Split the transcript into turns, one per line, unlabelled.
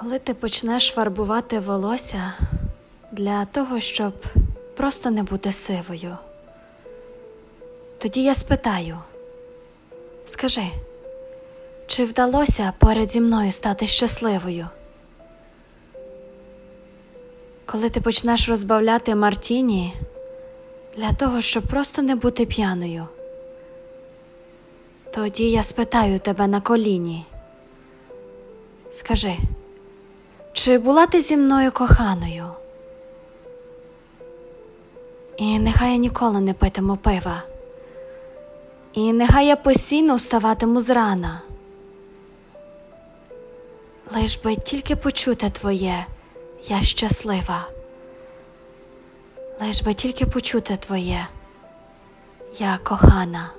Коли ти почнеш фарбувати волосся для того, щоб просто не бути сивою, тоді я спитаю: скажи, чи вдалося поряд зі мною стати щасливою? Коли ти почнеш розбавляти Мартіні для того, щоб просто не бути п'яною, тоді я спитаю тебе на коліні. Скажи, чи була ти зі мною коханою? І нехай я ніколи не питиму пива, і нехай я постійно вставатиму зрана. Лиш би тільки почути твоє, я щаслива. Лиш би тільки почути твоє, я кохана.